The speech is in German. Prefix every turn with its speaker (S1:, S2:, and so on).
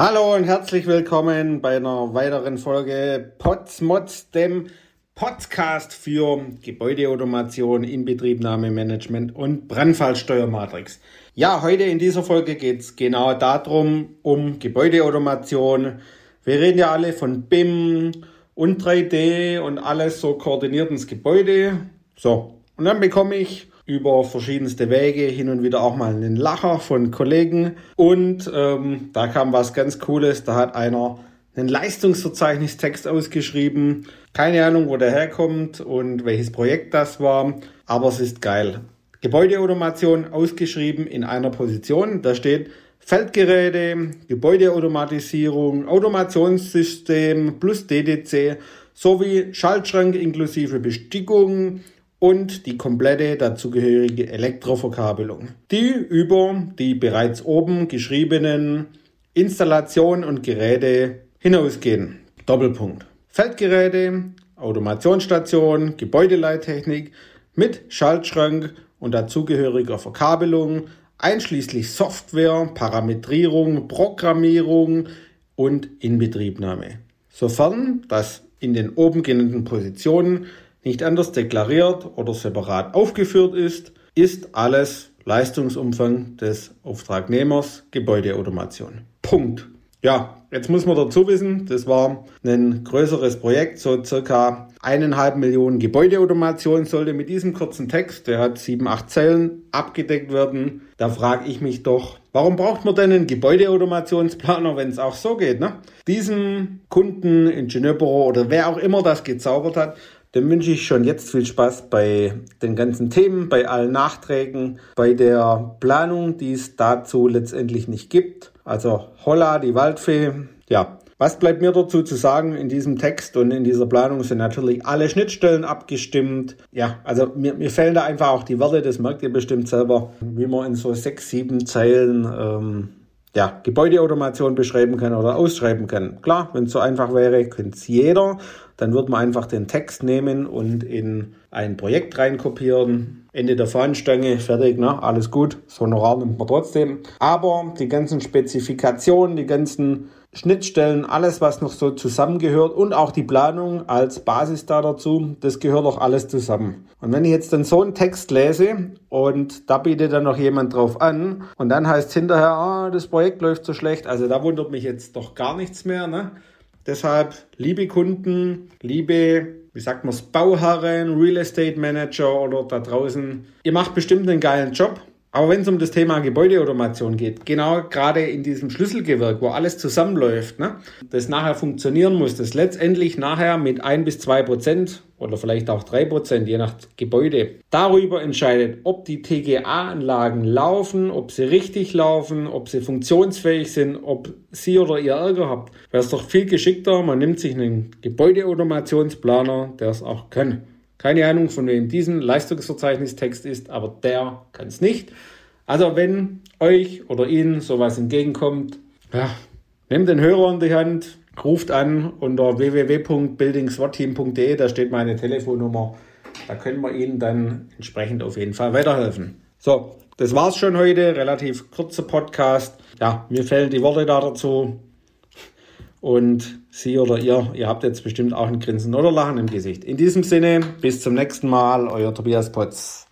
S1: Hallo und herzlich willkommen bei einer weiteren Folge Potsmods, dem Podcast für Gebäudeautomation, Inbetriebnahmemanagement und Brandfallsteuermatrix. Ja, heute in dieser Folge geht es genau darum, um Gebäudeautomation. Wir reden ja alle von BIM und 3D und alles so koordiniert ins Gebäude. So, und dann bekomme ich über verschiedenste Wege, hin und wieder auch mal einen Lacher von Kollegen. Und ähm, da kam was ganz Cooles, da hat einer einen Leistungsverzeichnistext ausgeschrieben. Keine Ahnung, wo der herkommt und welches Projekt das war, aber es ist geil. Gebäudeautomation ausgeschrieben in einer Position. Da steht Feldgeräte, Gebäudeautomatisierung, Automationssystem plus DDC sowie Schaltschrank inklusive Bestickung, und die komplette dazugehörige Elektroverkabelung, die über die bereits oben geschriebenen Installationen und Geräte hinausgehen. Doppelpunkt. Feldgeräte, Automationsstation, Gebäudeleittechnik mit Schaltschrank und dazugehöriger Verkabelung, einschließlich Software, Parametrierung, Programmierung und Inbetriebnahme. Sofern das in den oben genannten Positionen nicht anders deklariert oder separat aufgeführt ist, ist alles Leistungsumfang des Auftragnehmers Gebäudeautomation. Punkt. Ja, jetzt muss man dazu wissen, das war ein größeres Projekt, so circa eineinhalb Millionen Gebäudeautomation sollte mit diesem kurzen Text, der hat sieben, acht Zeilen, abgedeckt werden. Da frage ich mich doch, warum braucht man denn einen Gebäudeautomationsplaner, wenn es auch so geht? Ne? Diesem Kunden, Ingenieurbüro oder wer auch immer das gezaubert hat, dem wünsche ich schon jetzt viel Spaß bei den ganzen Themen, bei allen Nachträgen, bei der Planung, die es dazu letztendlich nicht gibt. Also Holla, die Waldfee. Ja, was bleibt mir dazu zu sagen in diesem Text und in dieser Planung sind natürlich alle Schnittstellen abgestimmt. Ja, also mir, mir fehlen da einfach auch die Werte, das merkt ihr bestimmt selber, wie man in so sechs, sieben Zeilen ähm, ja, Gebäudeautomation beschreiben kann oder ausschreiben kann. Klar, wenn es so einfach wäre, könnte es jeder. Dann würde man einfach den Text nehmen und in ein Projekt reinkopieren. Ende der Fahnenstange, fertig, ne? alles gut. So Honorar nimmt man trotzdem. Aber die ganzen Spezifikationen, die ganzen Schnittstellen, alles, was noch so zusammengehört und auch die Planung als Basis da dazu, das gehört doch alles zusammen. Und wenn ich jetzt dann so einen Text lese und da bietet dann noch jemand drauf an und dann heißt hinterher, ah, das Projekt läuft so schlecht, also da wundert mich jetzt doch gar nichts mehr. Ne? Deshalb, liebe Kunden, liebe, wie sagt man es, Bauherren, Real Estate Manager oder da draußen, ihr macht bestimmt einen geilen Job. Aber wenn es um das Thema Gebäudeautomation geht, genau gerade in diesem Schlüsselgewerk, wo alles zusammenläuft, ne, das nachher funktionieren muss, das letztendlich nachher mit ein bis zwei Prozent oder vielleicht auch drei Prozent, je nach Gebäude, darüber entscheidet, ob die TGA-Anlagen laufen, ob sie richtig laufen, ob sie funktionsfähig sind, ob Sie oder ihr Ärger habt, wäre es doch viel geschickter, man nimmt sich einen Gebäudeautomationsplaner, der es auch kann. Keine Ahnung, von wem diesen Leistungsverzeichnistext ist, aber der kann es nicht. Also wenn euch oder Ihnen sowas entgegenkommt, ja, nehmt den Hörer in die Hand, ruft an unter www.buildingswatteam.de, da steht meine Telefonnummer. Da können wir Ihnen dann entsprechend auf jeden Fall weiterhelfen. So, das war's schon heute. Relativ kurzer Podcast. Ja, mir fehlen die Worte da dazu. Und Sie oder ihr, ihr habt jetzt bestimmt auch ein Grinsen oder Lachen im Gesicht. In diesem Sinne, bis zum nächsten Mal, euer Tobias Potz.